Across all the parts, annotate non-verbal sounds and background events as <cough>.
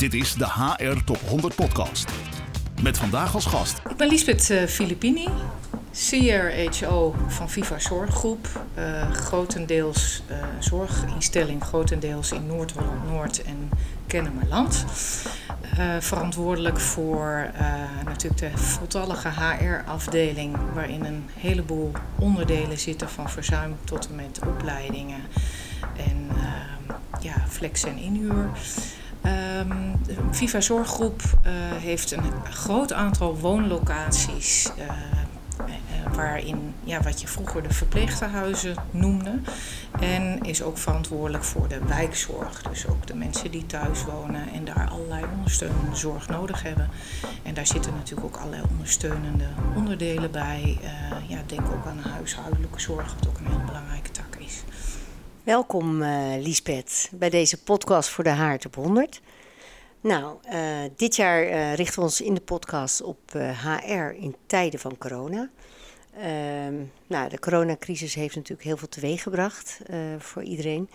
Dit is de HR Top 100 Podcast. Met vandaag als gast. Ik ben Lisbeth uh, Filippini, CRHO van Viva Zorggroep. Uh, grotendeels uh, zorginstelling, grotendeels in Noord-Holland-Noord en Kennemerland. Verantwoordelijk voor natuurlijk de voltallige HR-afdeling, waarin een heleboel onderdelen zitten van verzuim tot en met opleidingen en ja, flex en inhuur. Um, Viva Zorggroep uh, heeft een groot aantal woonlocaties. Uh, uh, waarin ja, wat je vroeger de verpleegtehuizen noemde. En is ook verantwoordelijk voor de wijkzorg. Dus ook de mensen die thuis wonen en daar allerlei ondersteunende zorg nodig hebben. En daar zitten natuurlijk ook allerlei ondersteunende onderdelen bij. ja, denk ook aan de huishoudelijke zorg, wat ook een is. Welkom uh, Liesbeth bij deze podcast voor de Haard op 100. Nou, uh, dit jaar uh, richten we ons in de podcast op HR in tijden van corona. Ehm, nou, de coronacrisis heeft natuurlijk heel veel teweeggebracht voor iedereen.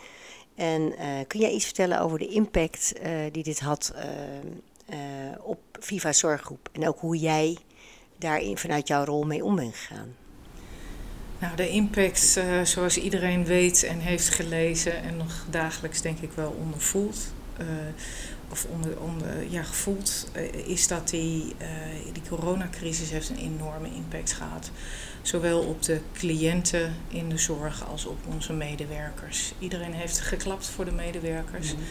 En kun jij iets vertellen over de impact die dit had op Viva Zorggroep en ook hoe jij daarin vanuit jouw rol mee om bent gegaan? Nou, de impact, uh, zoals iedereen weet en heeft gelezen en nog dagelijks denk ik wel ondervoelt, uh, of onder, onder, ja, gevoeld, uh, is dat die, die coronacrisis heeft een enorme impact gehad. Zowel op de cliënten in de zorg als op onze medewerkers. Iedereen heeft geklapt voor de medewerkers. Mm -hmm.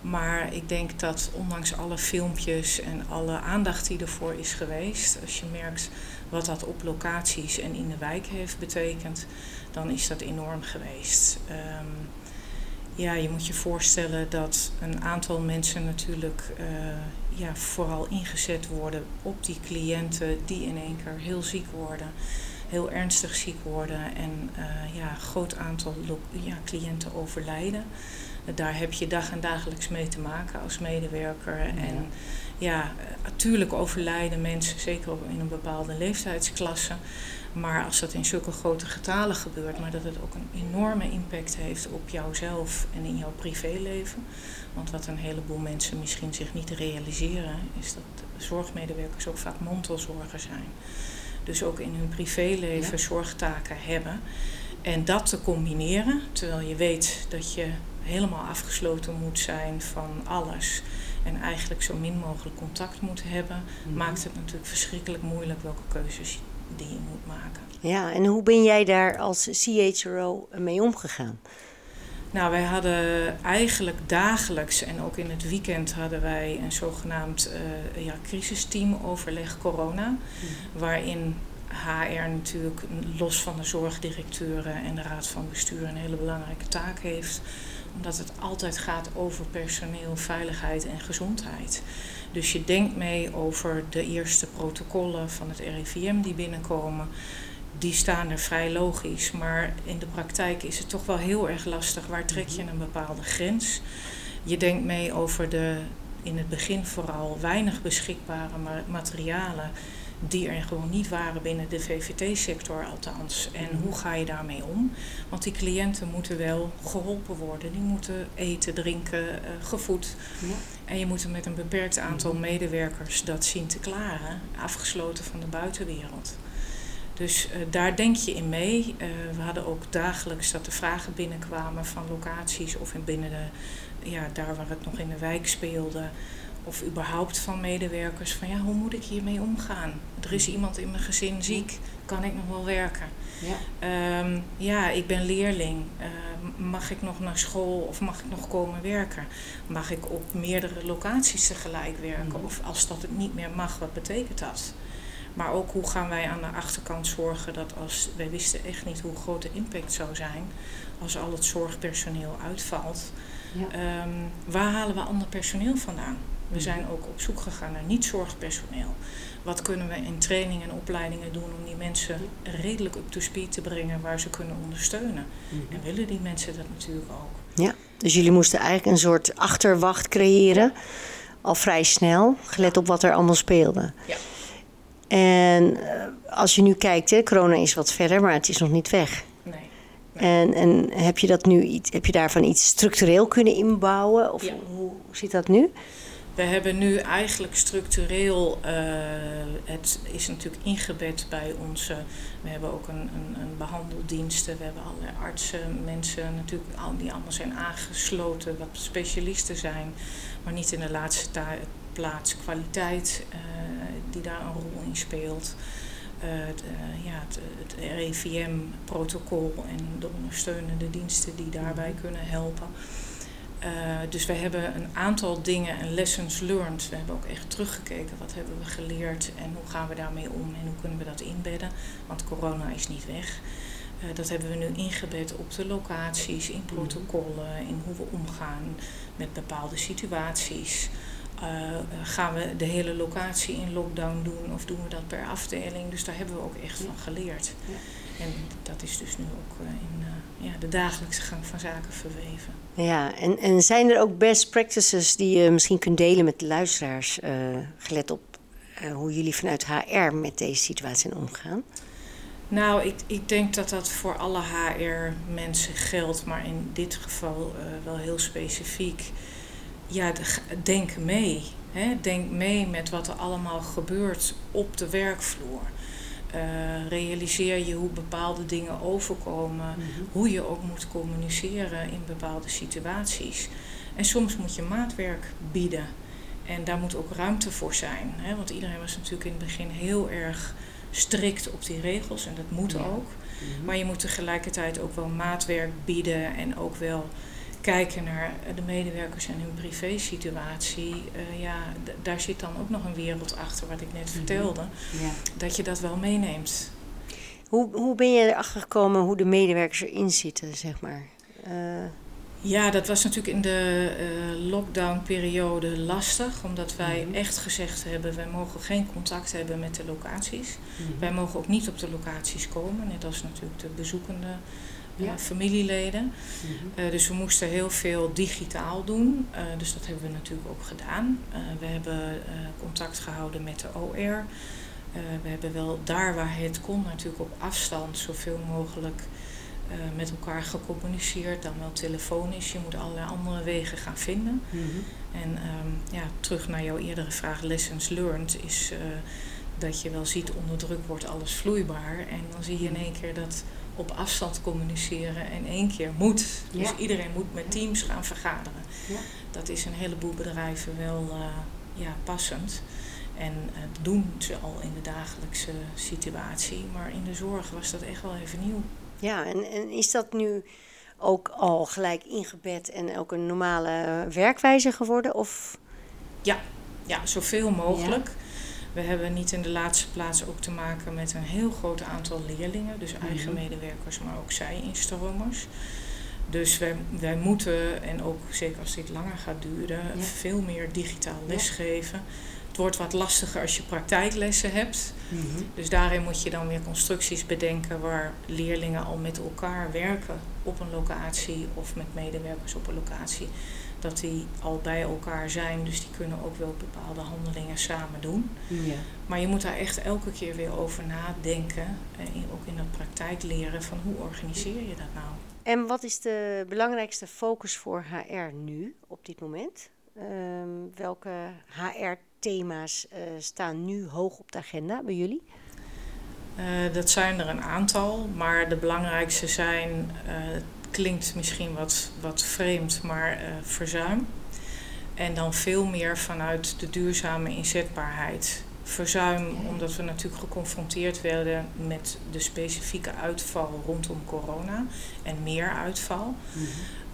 Maar ik denk dat ondanks alle filmpjes en alle aandacht die ervoor is geweest, als je merkt wat dat op locaties en in de wijk heeft betekend, dan is dat enorm geweest. Um, ja, je moet je voorstellen dat een aantal mensen natuurlijk uh, ja, vooral ingezet worden op die cliënten die in één keer heel ziek worden, heel ernstig ziek worden en uh, ja, een groot aantal ja, cliënten overlijden. Daar heb je dag en dagelijks mee te maken als medewerker. Ja. En ja, natuurlijk overlijden mensen, zeker in een bepaalde leeftijdsklasse. Maar als dat in zulke grote getalen gebeurt, maar dat het ook een enorme impact heeft op jouzelf en in jouw privéleven. Want wat een heleboel mensen misschien zich niet realiseren, is dat zorgmedewerkers ook vaak mantelzorger zijn. Dus ook in hun privéleven ja. zorgtaken hebben. En dat te combineren, terwijl je weet dat je helemaal afgesloten moet zijn van alles en eigenlijk zo min mogelijk contact moet hebben, mm-hmm. maakt het natuurlijk verschrikkelijk moeilijk welke keuzes die je moet maken. Ja, en hoe ben jij daar als CHRO mee omgegaan? Nou, wij hadden eigenlijk dagelijks en ook in het weekend hadden wij een zogenaamd uh, ja, crisisteam overleg corona, mm-hmm. waarin HR natuurlijk los van de zorgdirecteuren en de raad van bestuur een hele belangrijke taak heeft omdat het altijd gaat over personeel, veiligheid en gezondheid. Dus je denkt mee over de eerste protocollen van het RIVM die binnenkomen. Die staan er vrij logisch, maar in de praktijk is het toch wel heel erg lastig. Waar trek je een bepaalde grens? Je denkt mee over de in het begin vooral weinig beschikbare materialen die er gewoon niet waren binnen de VVT-sector althans. En hoe ga je daarmee om? Want die cliënten moeten wel geholpen worden. Die moeten eten, drinken, uh, gevoed. Ja. En je moet er met een beperkt aantal medewerkers dat zien te klaren, afgesloten van de buitenwereld. Dus uh, daar denk je in mee. Uh, we hadden ook dagelijks dat de vragen binnenkwamen van locaties of in binnen de, ja, daar waar het nog in de wijk speelde of überhaupt van medewerkers van ja, hoe moet ik hiermee omgaan? Er is iemand in mijn gezin ziek, kan ik nog wel werken? Ja, um, ja ik ben leerling. Uh, mag ik nog naar school of mag ik nog komen werken? Mag ik op meerdere locaties tegelijk werken? Mm. Of als dat het niet meer mag, wat betekent dat? Maar ook hoe gaan wij aan de achterkant zorgen dat als wij wisten echt niet hoe groot de impact zou zijn als al het zorgpersoneel uitvalt. Ja. Um, waar halen we ander personeel vandaan? We zijn ook op zoek gegaan naar niet-zorgpersoneel. Wat kunnen we in training en opleidingen doen om die mensen redelijk up to speed te brengen waar ze kunnen ondersteunen? Mhm. En willen die mensen dat natuurlijk ook? Ja, dus jullie moesten eigenlijk een soort achterwacht creëren, al vrij snel, gelet op wat er allemaal speelde. Ja. En eh, als je nu kijkt, hè, corona is wat verder, maar het is nog niet weg. Nee. En, en heb je dat nu iets, heb je daarvan iets structureel kunnen inbouwen? Of hoe zit dat nu? We hebben nu eigenlijk structureel, uh, het is natuurlijk ingebed bij onze, we hebben ook een, een, een behandeldiensten, we hebben allerlei artsen, mensen natuurlijk die allemaal zijn aangesloten, wat specialisten zijn, maar niet in de laatste plaats kwaliteit uh, die daar een rol in speelt. Uh, het, ja, het, het RIVM-protocol en de ondersteunende diensten die daarbij mhm. kunnen helpen. Uh, dus we hebben een aantal dingen en lessons learned. We hebben ook echt teruggekeken. Wat hebben we geleerd en hoe gaan we daarmee om en hoe kunnen we dat inbedden? Want corona is niet weg. Uh, dat hebben we nu ingebed op de locaties, in protocollen, in hoe we omgaan met bepaalde situaties. Uh, gaan we de hele locatie in lockdown doen of doen we dat per afdeling? Dus daar hebben we ook echt van geleerd. Ja. En dat is dus nu ook in ja, de dagelijkse gang van zaken verweven. Ja, en, en zijn er ook best practices die je misschien kunt delen met de luisteraars, uh, gelet op uh, hoe jullie vanuit HR met deze situatie omgaan? Nou, ik, ik denk dat dat voor alle HR-mensen geldt, maar in dit geval uh, wel heel specifiek. Ja, denk mee. Hè? Denk mee met wat er allemaal gebeurt op de werkvloer. Uh, realiseer je hoe bepaalde dingen overkomen, mhm. hoe je ook moet communiceren in bepaalde situaties. En soms moet je maatwerk bieden. En daar moet ook ruimte voor zijn. Hè? Want iedereen was natuurlijk in het begin heel erg strikt op die regels en dat moet ook. Mhm. Maar je moet tegelijkertijd ook wel maatwerk bieden en ook wel kijken naar de medewerkers en hun privésituatie, uh, ja, daar zit dan ook nog een wereld achter wat ik net mhm. vertelde. Ja. Dat je dat wel meeneemt. Hoe, hoe ben je erachter gekomen hoe de medewerkers erin zitten, zeg maar? Uh... Ja, dat was natuurlijk in de uh, lockdown-periode lastig, omdat wij mhm. echt gezegd hebben: wij mogen geen contact hebben met de locaties. Mhm. Wij mogen ook niet op de locaties komen, net als natuurlijk de bezoekende ja. familieleden. Mhm. Eh, dus we moesten heel veel digitaal doen. Uh, dus dat hebben we natuurlijk ook gedaan. We hebben contact gehouden met de OR. we hebben wel daar waar het kon, natuurlijk op afstand, zoveel mogelijk met elkaar gecommuniceerd. Dan wel telefonisch. Je moet allerlei andere wegen gaan vinden. Mhm. En um, ja, terug naar jouw eerdere vraag, lessons learned, is dat je wel ziet onder druk wordt alles vloeibaar. En dan zie je in één keer dat op afstand communiceren in één keer moet. Dus iedereen moet met teams gaan vergaderen. Ja. Dat is een heleboel bedrijven wel uh, ja, passend. En uh, doen ze al in de dagelijkse situatie. Maar in de zorg was dat echt wel even nieuw. Ja, en, en is dat nu ook al gelijk ingebed en ook een normale werkwijze geworden? Of? Ja, ja zoveel mogelijk. We hebben niet in de laatste plaats ook te maken met een heel groot aantal leerlingen, dus eigen mhm. medewerkers, maar ook zij-instromers. Dus wij, wij moeten, en ook zeker als dit langer gaat duren, veel meer digitaal lesgeven. Het wordt wat lastiger als je praktijklessen hebt. Mhm. Dus daarin moet je dan weer constructies bedenken waar leerlingen al met elkaar werken op een locatie of met medewerkers op een locatie dat die al bij elkaar zijn, dus die kunnen ook wel bepaalde handelingen samen doen. Ja. Maar je moet daar echt elke keer weer over nadenken, en ook in de praktijk leren van hoe organiseer je dat nou. En wat is de belangrijkste focus voor HR nu op dit moment? Ehm, welke HR-thema's uh, staan nu hoog op de agenda bij jullie? Uh, dat zijn er een aantal, maar de belangrijkste zijn uh, klinkt misschien wat, wat vreemd, maar uh, verzuim. En dan veel meer vanuit de duurzame inzetbaarheid. Verzuim omdat we natuurlijk geconfronteerd werden met de specifieke uitval rondom corona en meer uitval. Mhm.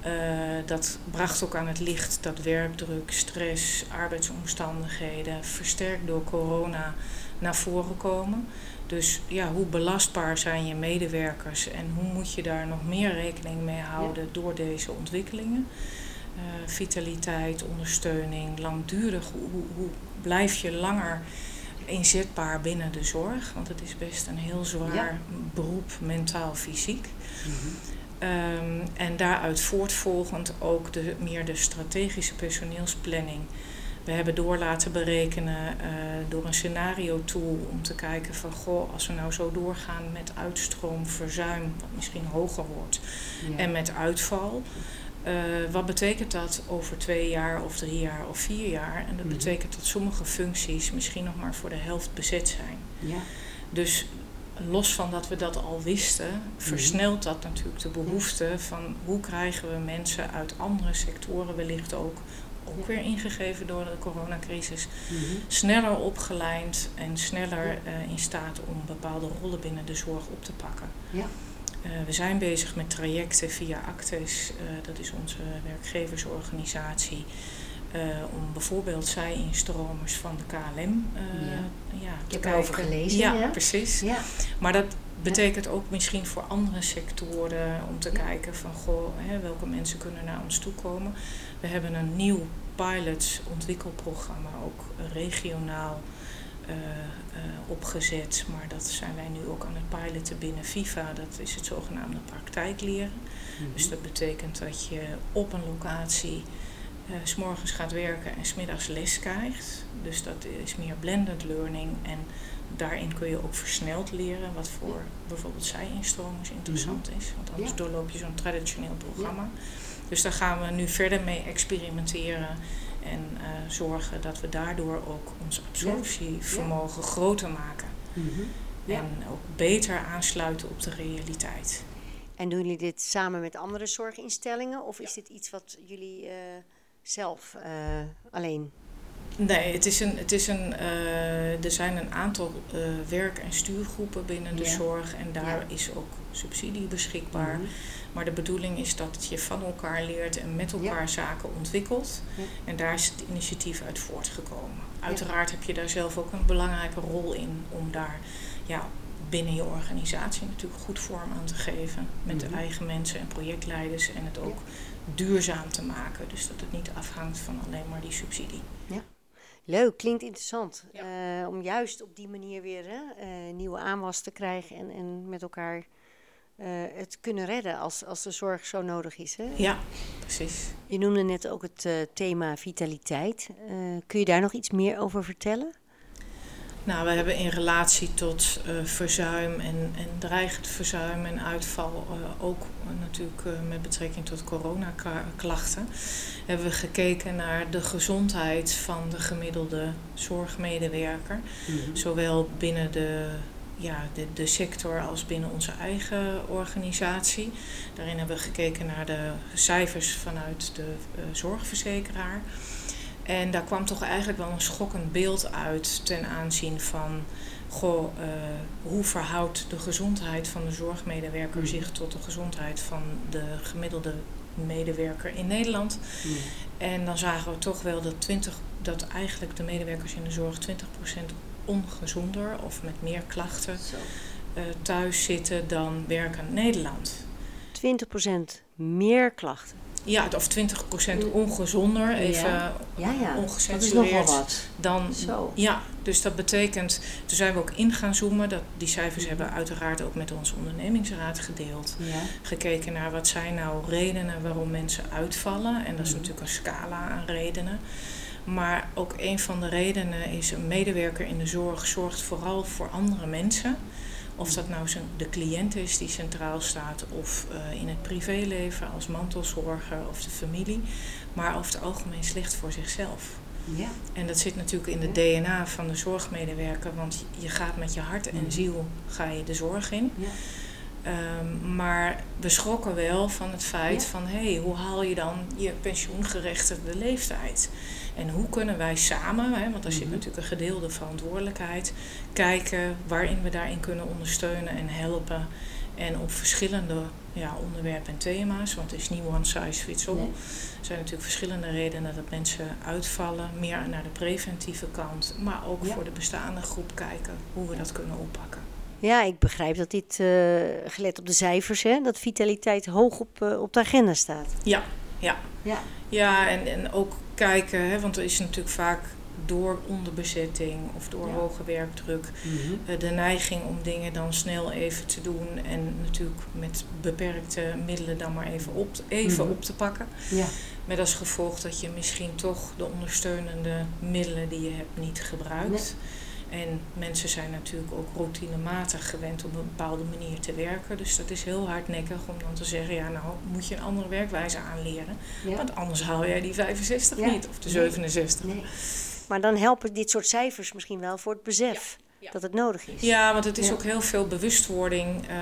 Uh, dat bracht ook aan het licht dat werkdruk, stress, arbeidsomstandigheden, versterkt door corona, naar voren komen. Dus ja, hoe belastbaar zijn je medewerkers en hoe moet je daar nog meer rekening mee houden door deze ontwikkelingen? Uh, vitaliteit, ondersteuning, langdurig. Hoe, hoe blijf je langer inzetbaar binnen de zorg? Want het is best een heel zwaar beroep, mentaal, fysiek. Mm en daaruit voortvolgend ook de, meer de strategische personeelsplanning. We hebben door laten berekenen uh, door een scenario tool om te kijken van goh, als we nou zo doorgaan met uitstroom, verzuim, wat misschien hoger wordt, en met uitval. Uh, wat betekent dat over twee jaar of drie jaar of vier jaar? En dat Mhm. betekent dat sommige functies misschien nog maar voor de helft bezet zijn. Ja. Dus los van dat we dat al wisten, Mhm. versnelt dat natuurlijk de behoefte van hoe krijgen we mensen uit andere sectoren wellicht ook, ook Ja. weer ingegeven door de coronacrisis, Mhm. sneller opgeleid en sneller eh, in staat om bepaalde rollen binnen de zorg op te pakken. Ja. Eh, we zijn bezig met trajecten via Actes, eh, dat is onze werkgeversorganisatie, om bijvoorbeeld zij-instromers van de KLM eh, ja. te heb erover kijken. gelezen, Ja, ja. precies. Ja. Maar dat betekent ook misschien voor andere sectoren om te kijken van goh, hè, welke mensen kunnen naar ons toe komen. We hebben een nieuw pilot ontwikkelprogramma, ook regionaal eh, eh, opgezet. Maar dat zijn wij nu ook aan het piloten binnen FIFA. Dat is het zogenaamde praktijkleren. Mhm. Dus dat betekent dat je op een locatie eh, s s'morgens gaat werken en smiddags les krijgt. Dus dat is meer blended learning. En daarin kun je ook versneld leren, wat voor bijvoorbeeld zij-instromers interessant is. Want anders doorloop je zo'n traditioneel programma. Dus daar gaan we nu verder mee experimenteren. En eh, zorgen dat we daardoor ook ons absorptievermogen groter maken. Mhm. Ja. En ook beter aansluiten op de realiteit. En doen jullie dit samen met andere zorginstellingen? Of is dit iets wat jullie eh, zelf eh, alleen... Nee, het is een, het is een, eh, er zijn een aantal eh, werk- en stuurgroepen binnen de Ja. zorg en daar Ja. is ook subsidie beschikbaar. Mhm. Maar de bedoeling is dat je van elkaar leert en met elkaar zaken ontwikkelt. En daar is het initiatief uit voortgekomen. Uiteraard heb je daar zelf ook een belangrijke rol in om daar ja, binnen je organisatie natuurlijk goed vorm aan te geven. Met Mhm. de eigen mensen en projectleiders en het ook duurzaam te maken. Dus dat het niet afhangt van alleen maar die subsidie. Leuk, klinkt interessant. Ja. Eh, om juist op die manier weer hè, eh, nieuwe aanwas te krijgen en, en met elkaar eh, het kunnen redden als, als de zorg zo nodig is. Hè? Ja, precies. Je noemde net ook het thema vitaliteit. Kun je daar nog iets meer over vertellen? Nou, we hebben in relatie tot eh, verzuim en, en dreigend verzuim en uitval, eh, ook natuurlijk eh, met betrekking tot coronaklachten, hebben we gekeken naar de gezondheid van de gemiddelde zorgmedewerker. Zowel binnen de, ja, de, de sector als binnen onze eigen organisatie. Daarin hebben we gekeken naar de cijfers vanuit de zorgverzekeraar. En daar kwam toch eigenlijk wel een schokkend beeld uit ten aanzien van. Goh, eh, hoe verhoudt de gezondheid van de zorgmedewerker Mhm. zich tot de gezondheid van de gemiddelde medewerker in Nederland? En dan zagen we toch wel dat, 20, dat eigenlijk de medewerkers in de zorg 20% ongezonder of met meer klachten eh, thuis zitten dan werkend Nederland. 20% meer klachten. Ja, of 20% ongezonder, even Ja. Ja, ja. Dat is ongecensureerd. nogal wat. Dan, Zo. ja, dus dat betekent, toen zijn we ook in gaan zoomen. Dat, die cijfers hebben we uiteraard ook met onze ondernemingsraad gedeeld. Ja. Gekeken naar wat zijn nou redenen waarom mensen uitvallen. En dat is Mhm. natuurlijk een scala aan redenen. Maar ook een van de redenen is een medewerker in de zorg zorgt vooral voor andere mensen. Of dat nou zijn, de cliënt is die centraal staat, of eh, in het privéleven als mantelzorger of de familie. Maar over het algemeen slecht voor zichzelf. Ja. En dat zit natuurlijk in de DNA van de zorgmedewerker, want je gaat met je hart en Mhm. ziel ga je de zorg in. Ja. Ehm, maar we schrokken wel van het feit Ja. van hé, hey, hoe haal je dan je pensioengerechtigde leeftijd? En hoe kunnen wij samen, hè, want daar zit Mhm. natuurlijk een gedeelde verantwoordelijkheid, kijken waarin we daarin kunnen ondersteunen en helpen. En op verschillende ja, onderwerpen en thema's, want het is niet one size fits all. Nee. Er zijn natuurlijk verschillende redenen dat mensen uitvallen, meer naar de preventieve kant, maar ook Ja. voor de bestaande groep kijken hoe we dat kunnen oppakken. Ja, ik begrijp dat dit, eh, gelet op de cijfers, hè, dat vitaliteit hoog op, eh, op de agenda staat. Ja, ja. Ja. Ja, en, en ook kijken, hè, want er is natuurlijk vaak door onderbezetting of door Ja. hoge werkdruk eh, de neiging om dingen dan snel even te doen en natuurlijk met beperkte middelen dan maar even op, even Mhm. op te pakken. Ja. Met als gevolg dat je misschien toch de ondersteunende middelen die je hebt niet gebruikt. En mensen zijn natuurlijk ook routinematig gewend op een bepaalde manier te werken. Dus dat is heel hardnekkig om dan te zeggen, ja nou moet je een andere werkwijze aanleren. Want anders haal jij die 65 niet of de 67. Nee. Maar dan helpen dit soort cijfers misschien wel voor het besef dat het nodig is. Ja, want het is ook heel veel bewustwording uh,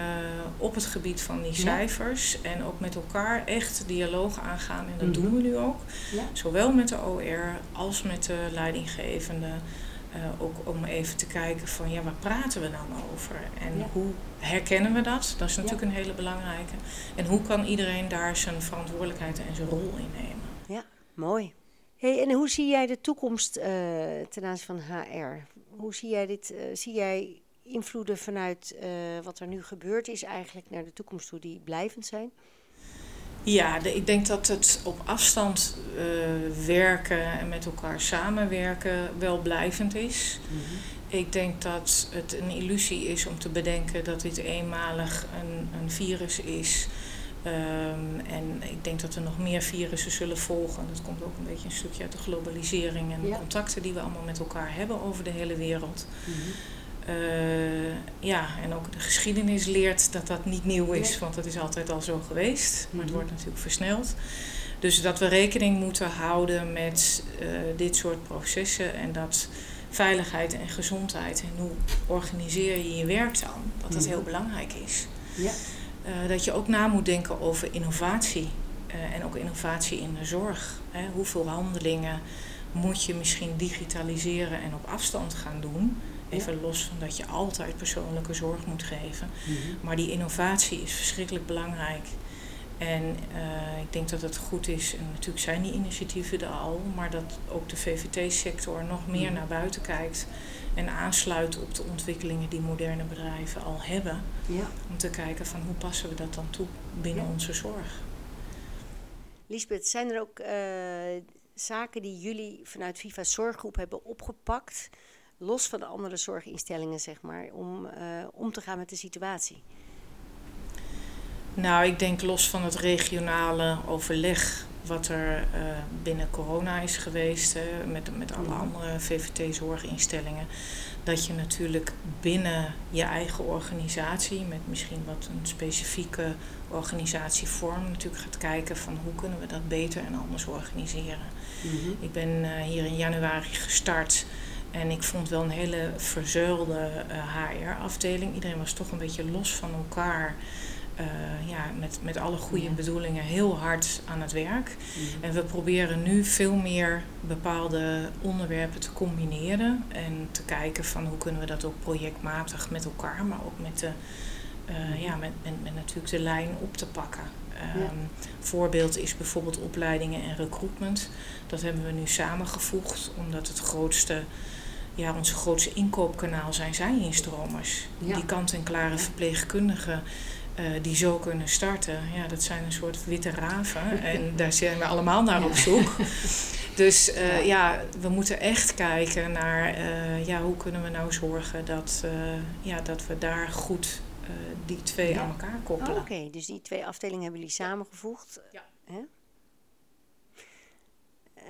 op het gebied van die cijfers. En ook met elkaar echt dialoog aangaan. En dat mhm. doen we nu ook. Zowel met de OR als met de leidinggevende. Uh, ook om even te kijken van ja, waar praten we nou over? En hoe herkennen we dat? Dat is natuurlijk een hele belangrijke. En hoe kan iedereen daar zijn verantwoordelijkheid en zijn rol in nemen? Ja, mooi. Hey, en hoe zie jij de toekomst uh, ten aanzien van HR? Hoe zie jij dit? Uh, zie jij invloeden vanuit wat er nu gebeurd is eigenlijk naar de toekomst toe die blijvend zijn? Ja, de, ik denk dat het op afstand werken en met elkaar samenwerken wel blijvend is. Mm -hmm. Ik denk dat het een illusie is om te bedenken dat dit eenmalig een, een virus is Um, en ik denk dat er nog meer virussen zullen volgen. Dat komt ook een beetje een stukje uit de globalisering en de contacten die we allemaal met elkaar hebben over de hele wereld. Mm -hmm. Uh, ja, en ook de geschiedenis leert dat dat niet nieuw is, want dat is altijd al zo geweest. Maar het mhm. wordt natuurlijk versneld. Dus dat we rekening moeten houden met uh, dit soort processen en dat veiligheid en gezondheid en hoe organiseer je je werk dan, dat dat mhm. heel belangrijk is. Ja. Uh, dat je ook na moet denken over innovatie. En ook innovatie in de zorg. Hè. Hoeveel handelingen moet je misschien digitaliseren en op afstand gaan doen? Even los van dat je altijd persoonlijke zorg moet geven. Mm -hmm. Maar die innovatie is verschrikkelijk belangrijk. En uh, ik denk dat het goed is, en natuurlijk zijn die initiatieven er al, maar dat ook de VVT-sector nog meer mm. naar buiten kijkt en aansluit op de ontwikkelingen die moderne bedrijven al hebben. Ja. Om te kijken van hoe passen we dat dan toe binnen onze zorg. Lisbeth, zijn er ook uh, zaken die jullie vanuit Viva Zorggroep hebben opgepakt, los van de andere zorginstellingen, zeg maar, om uh, om te gaan met de situatie? Nou, ik denk los van het regionale overleg wat er uh, binnen corona is geweest, met, met alle mhm. andere VVT-zorginstellingen, dat je natuurlijk binnen je eigen organisatie, met misschien wat een specifieke organisatievorm, natuurlijk gaat kijken van hoe kunnen we dat beter en anders organiseren. Mm Ik ben uh, hier in januari gestart. En ik vond wel een hele verzuilde HR-afdeling. Iedereen was toch een beetje los van elkaar. Uh, ja, met, met alle goede bedoelingen heel hard aan het werk. Mhm. En we proberen nu veel meer bepaalde onderwerpen te combineren. En te kijken van hoe kunnen we dat ook projectmatig met elkaar, maar ook met, de, uh, ja, met, met, met, natuurlijk de lijn op te pakken. Um, Voorbeeld is bijvoorbeeld opleidingen en recruitment. Dat hebben we nu samengevoegd, omdat het grootste ja, onze grootste inkoopkanaal zijn zij-instromers. Ja. Die kant-en-klare verpleegkundigen uh, die zo kunnen starten. Ja, dat zijn een soort witte raven. <laughs> en daar zijn we allemaal naar op zoek. <laughs> Dus uh, ja. we moeten echt kijken naar uh, ja, hoe kunnen we nou zorgen dat, ja, dat we daar goed die twee aan elkaar koppelen. Oh, Oké, dus die twee afdelingen hebben jullie samengevoegd. Ja.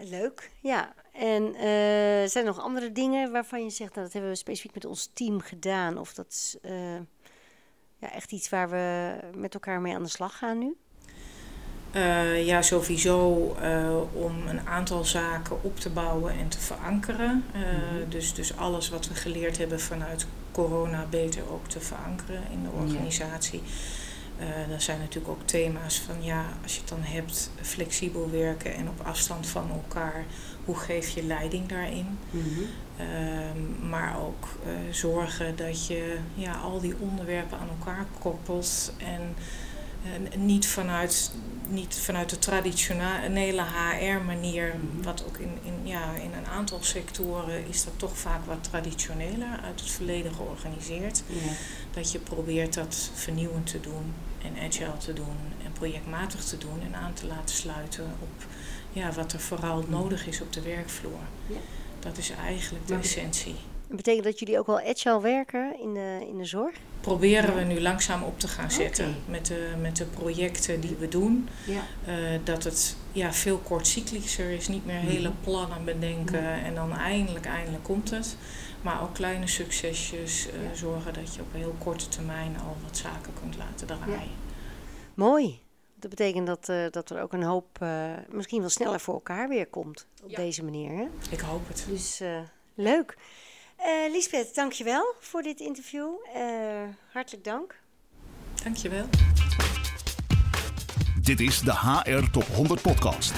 Leuk, ja. En zijn er nog andere dingen waarvan je zegt, nou, dat hebben we specifiek met ons team gedaan? Of dat ja, echt iets waar we met elkaar mee aan de slag gaan nu? Uh, ja, sowieso uh, om een aantal zaken op te bouwen en te verankeren. Uh, mm-hmm. dus, dus alles wat we geleerd hebben vanuit corona beter ook te verankeren in de organisatie. Dat zijn natuurlijk ook thema's van ja, als je het dan hebt, flexibel werken en op afstand van elkaar hoe geef je leiding daarin? Mm -hmm. um, maar ook uh, zorgen dat je ja, al die onderwerpen aan elkaar koppelt en uh, niet, vanuit, niet vanuit de traditionele HR-manier, -hmm. wat ook in, in, ja, in een aantal sectoren is dat toch vaak wat traditioneler uit het verleden georganiseerd. Dat je probeert dat vernieuwend te doen en agile te doen en projectmatig te doen en aan te laten sluiten op ja, wat er vooral nodig is op de werkvloer. Ja. Dat is eigenlijk de essentie. Betekent dat jullie ook wel agile werken in de, in de zorg? Proberen we nu langzaam op te gaan zetten met, de, met de projecten die we doen. Ja. Uh, dat het ja, veel kortcyclischer is, niet meer hele plannen bedenken en dan eindelijk, eindelijk komt het. Maar ook kleine succesjes uh, zorgen dat je op een heel korte termijn al wat zaken kunt laten draaien. Mooi. Dat betekent dat, uh, dat er ook een hoop misschien wel sneller voor elkaar weer komt op deze manier. Hè? Ik hoop het. Dus leuk. Uh, Lisbeth, dankjewel voor dit interview. Uh, hartelijk dank. Dankjewel. Dit is de HR Top 100 podcast.